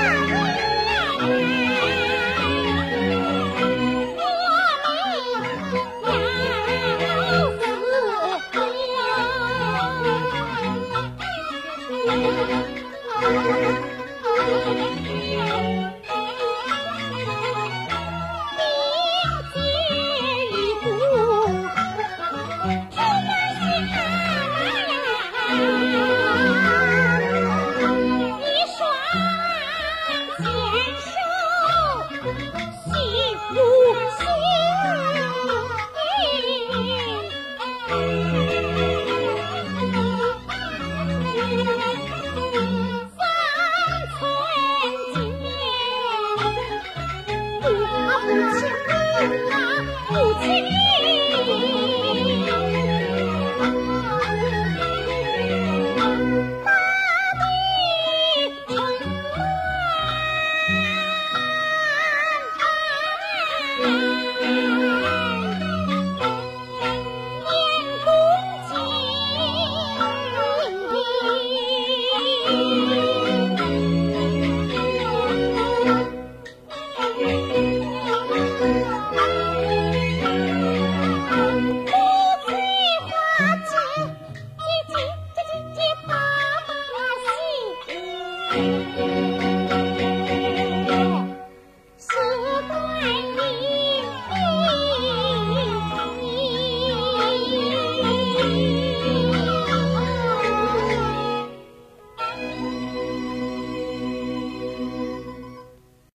好运来不亲啊，不亲。